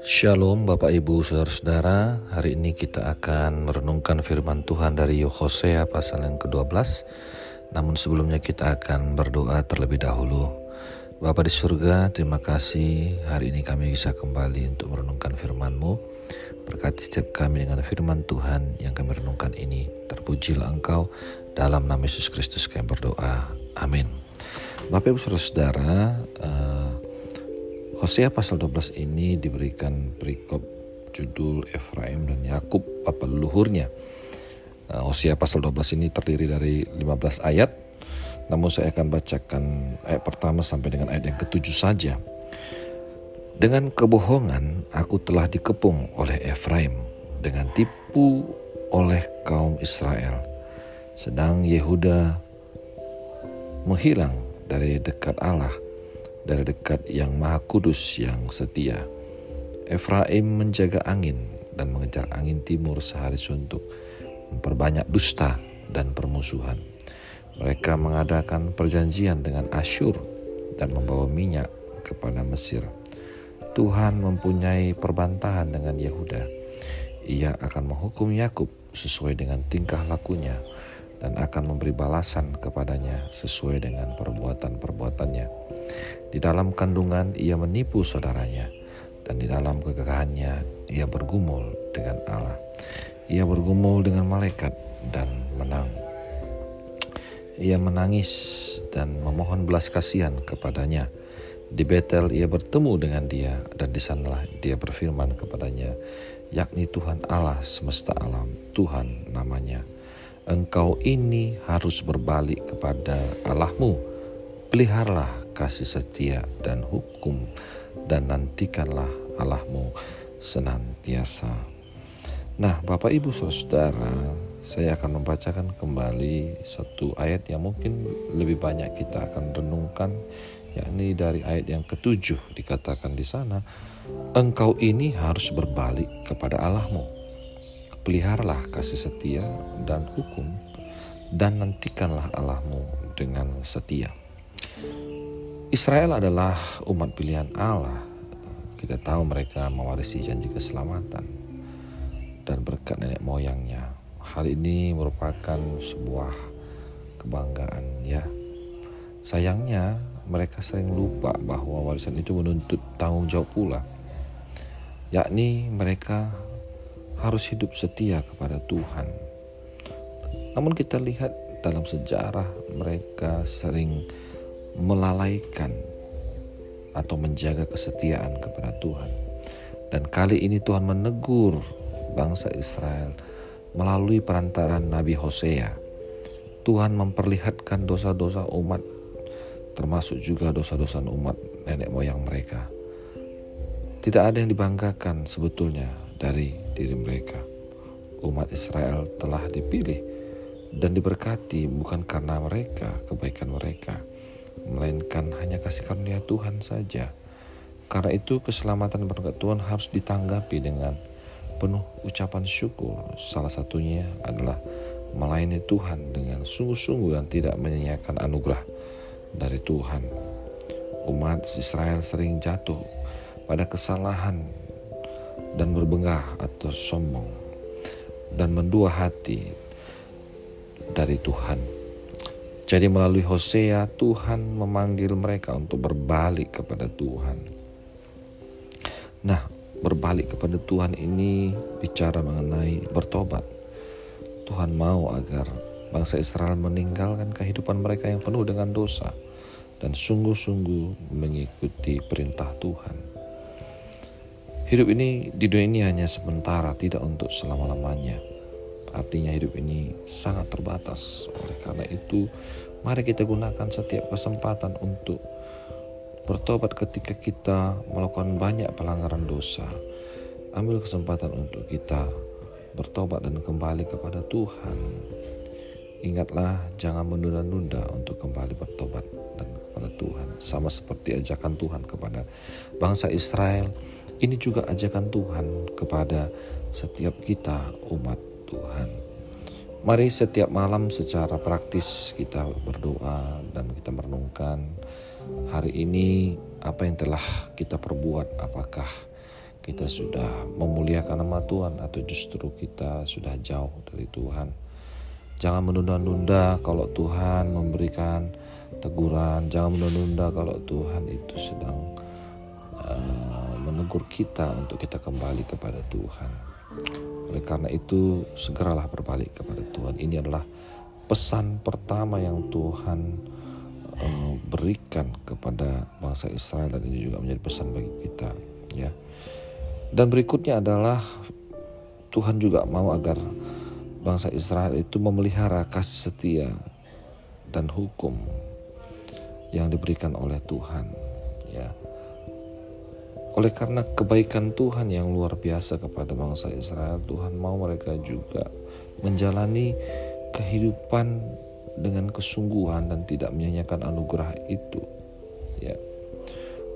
Shalom Bapak Ibu Saudara-saudara. Hari ini kita akan merenungkan firman Tuhan dari Hosea pasal yang ke-12 Namun sebelumnya kita akan berdoa terlebih dahulu. Bapak di surga terima kasih. Hari ini kami bisa kembali untuk merenungkan firman-Mu. Berkati setiap kami dengan firman Tuhan yang kami renungkan ini. Terpujilah Engkau dalam nama Yesus Kristus kami berdoa. Amin Bapak Ibu Saudara-saudara uh, Hosea pasal 12 ini diberikan perikop judul Efraim dan Yakub apa leluhurnya. Uh, Hosea pasal 12 ini terdiri dari 15 ayat. Namun saya akan bacakan ayat pertama sampai dengan ayat yang ketujuh saja. Dengan kebohongan aku telah dikepung oleh Efraim, dengan tipu oleh kaum Israel. Sedang Yehuda menghilang dari dekat Allah dari dekat yang maha kudus yang setia. Efraim menjaga angin dan mengejar angin timur sehari suntuk, memperbanyak dusta dan permusuhan. Mereka mengadakan perjanjian dengan Asyur dan membawa minyak kepada Mesir. Tuhan mempunyai perbantahan dengan Yehuda. Ia akan menghukum Yakub sesuai dengan tingkah lakunya dan akan memberi balasan kepadanya sesuai dengan perbuatan-perbuatannya. Di dalam kandungan ia menipu saudaranya, dan di dalam kegagahannya ia bergumul dengan Allah. Ia bergumul dengan malaikat dan menang. Ia menangis dan memohon belas kasihan kepadanya. Di Betel ia bertemu dengan dia dan di sanalah dia berfirman kepadanya, yakni Tuhan Allah semesta alam, Tuhan namanya engkau ini harus berbalik kepada Allahmu. Peliharalah kasih setia dan hukum dan nantikanlah Allahmu senantiasa. Nah, Bapak Ibu Saudara, saya akan membacakan kembali satu ayat yang mungkin lebih banyak kita akan renungkan yakni dari ayat yang ketujuh dikatakan di sana engkau ini harus berbalik kepada Allahmu peliharalah kasih setia dan hukum, dan nantikanlah Allahmu dengan setia. Israel adalah umat pilihan Allah. Kita tahu mereka mewarisi janji keselamatan dan berkat nenek moyangnya. Hal ini merupakan sebuah kebanggaan ya. Sayangnya mereka sering lupa bahwa warisan itu menuntut tanggung jawab pula. Yakni mereka harus hidup setia kepada Tuhan. Namun kita lihat dalam sejarah mereka sering melalaikan atau menjaga kesetiaan kepada Tuhan. Dan kali ini Tuhan menegur bangsa Israel melalui perantaran Nabi Hosea. Tuhan memperlihatkan dosa-dosa umat termasuk juga dosa-dosa umat nenek moyang mereka. Tidak ada yang dibanggakan sebetulnya dari diri mereka. Umat Israel telah dipilih dan diberkati bukan karena mereka, kebaikan mereka, melainkan hanya kasih karunia Tuhan saja. Karena itu keselamatan berkat Tuhan harus ditanggapi dengan penuh ucapan syukur. Salah satunya adalah melayani Tuhan dengan sungguh-sungguh dan tidak menyanyiakan anugerah dari Tuhan. Umat Israel sering jatuh pada kesalahan dan berbengah atau sombong dan mendua hati dari Tuhan. Jadi melalui Hosea Tuhan memanggil mereka untuk berbalik kepada Tuhan. Nah, berbalik kepada Tuhan ini bicara mengenai bertobat. Tuhan mau agar bangsa Israel meninggalkan kehidupan mereka yang penuh dengan dosa dan sungguh-sungguh mengikuti perintah Tuhan. Hidup ini di dunia ini hanya sementara, tidak untuk selama-lamanya. Artinya hidup ini sangat terbatas. Oleh karena itu, mari kita gunakan setiap kesempatan untuk bertobat ketika kita melakukan banyak pelanggaran dosa. Ambil kesempatan untuk kita bertobat dan kembali kepada Tuhan. Ingatlah jangan menunda-nunda untuk kembali bertobat dan kepada Tuhan. Sama seperti ajakan Tuhan kepada bangsa Israel ini juga ajakan Tuhan kepada setiap kita umat Tuhan. Mari setiap malam secara praktis kita berdoa dan kita merenungkan hari ini apa yang telah kita perbuat. Apakah kita sudah memuliakan nama Tuhan atau justru kita sudah jauh dari Tuhan. Jangan menunda-nunda kalau Tuhan memberikan teguran. Jangan menunda-nunda kalau Tuhan itu sedang menegur kita untuk kita kembali kepada Tuhan. Oleh karena itu, segeralah berbalik kepada Tuhan. Ini adalah pesan pertama yang Tuhan uh, berikan kepada bangsa Israel dan ini juga menjadi pesan bagi kita, ya. Dan berikutnya adalah Tuhan juga mau agar bangsa Israel itu memelihara kasih setia dan hukum yang diberikan oleh Tuhan. Oleh karena kebaikan Tuhan yang luar biasa kepada bangsa Israel, Tuhan mau mereka juga menjalani kehidupan dengan kesungguhan dan tidak menyanyikan anugerah itu. Ya.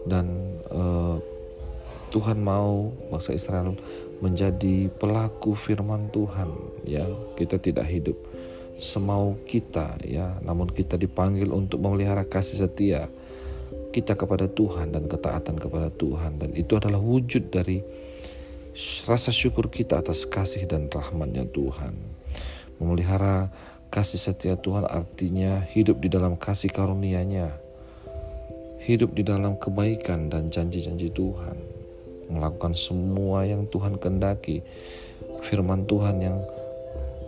Dan uh, Tuhan mau bangsa Israel menjadi pelaku firman Tuhan, ya. Kita tidak hidup semau kita, ya, namun kita dipanggil untuk memelihara kasih setia kita kepada Tuhan dan ketaatan kepada Tuhan dan itu adalah wujud dari rasa syukur kita atas kasih dan rahmatnya Tuhan. Memelihara kasih setia Tuhan artinya hidup di dalam kasih karunia-Nya. Hidup di dalam kebaikan dan janji-janji Tuhan. Melakukan semua yang Tuhan kendaki. Firman Tuhan yang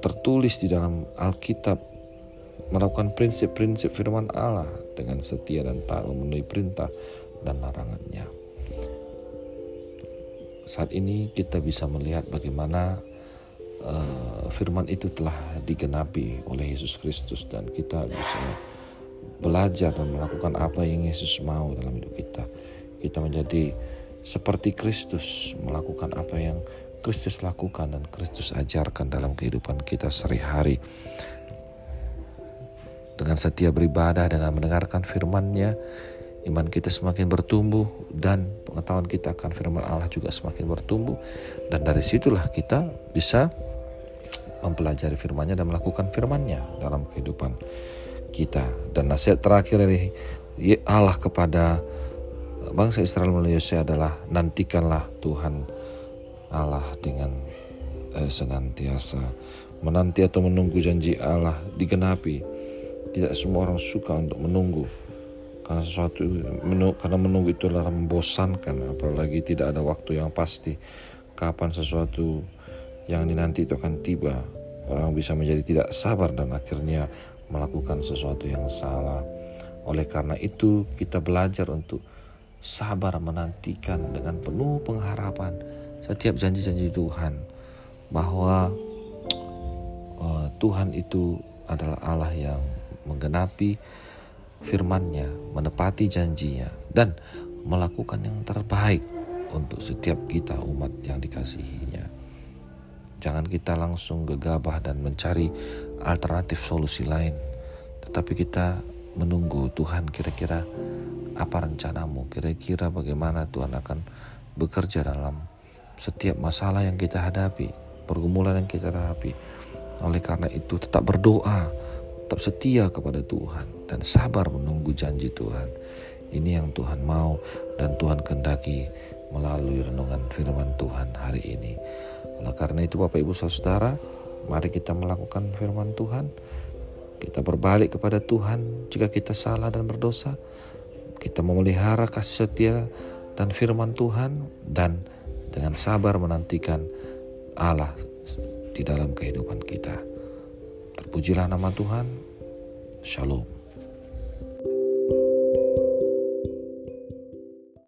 tertulis di dalam Alkitab melakukan prinsip-prinsip firman Allah dengan setia dan taat memenuhi perintah dan larangannya. Saat ini kita bisa melihat bagaimana uh, firman itu telah digenapi oleh Yesus Kristus dan kita bisa belajar dan melakukan apa yang Yesus mau dalam hidup kita. Kita menjadi seperti Kristus melakukan apa yang Kristus lakukan dan Kristus ajarkan dalam kehidupan kita sehari-hari dengan setia beribadah, dengan mendengarkan firman-Nya, iman kita semakin bertumbuh dan pengetahuan kita akan firman Allah juga semakin bertumbuh dan dari situlah kita bisa mempelajari firman-Nya dan melakukan firman-Nya dalam kehidupan kita. Dan nasihat terakhir dari Allah kepada bangsa Israel melalui Yosua adalah nantikanlah Tuhan Allah dengan eh, senantiasa menanti atau menunggu janji Allah digenapi tidak semua orang suka untuk menunggu. Karena sesuatu menunggu, karena menunggu itu adalah membosankan apalagi tidak ada waktu yang pasti. Kapan sesuatu yang dinanti itu akan tiba. Orang bisa menjadi tidak sabar dan akhirnya melakukan sesuatu yang salah. Oleh karena itu kita belajar untuk sabar menantikan dengan penuh pengharapan setiap janji-janji Tuhan. Bahwa uh, Tuhan itu adalah Allah yang menggenapi firman-Nya, menepati janjinya, dan melakukan yang terbaik untuk setiap kita umat yang dikasihinya. Jangan kita langsung gegabah dan mencari alternatif solusi lain, tetapi kita menunggu Tuhan kira-kira apa rencanamu, kira-kira bagaimana Tuhan akan bekerja dalam setiap masalah yang kita hadapi, pergumulan yang kita hadapi. Oleh karena itu tetap berdoa, tetap setia kepada Tuhan dan sabar menunggu janji Tuhan. Ini yang Tuhan mau dan Tuhan kendaki melalui renungan firman Tuhan hari ini. Oleh karena itu Bapak Ibu Saudara, mari kita melakukan firman Tuhan. Kita berbalik kepada Tuhan jika kita salah dan berdosa. Kita memelihara kasih setia dan firman Tuhan dan dengan sabar menantikan Allah di dalam kehidupan kita. Terpujilah nama Tuhan. Shalom.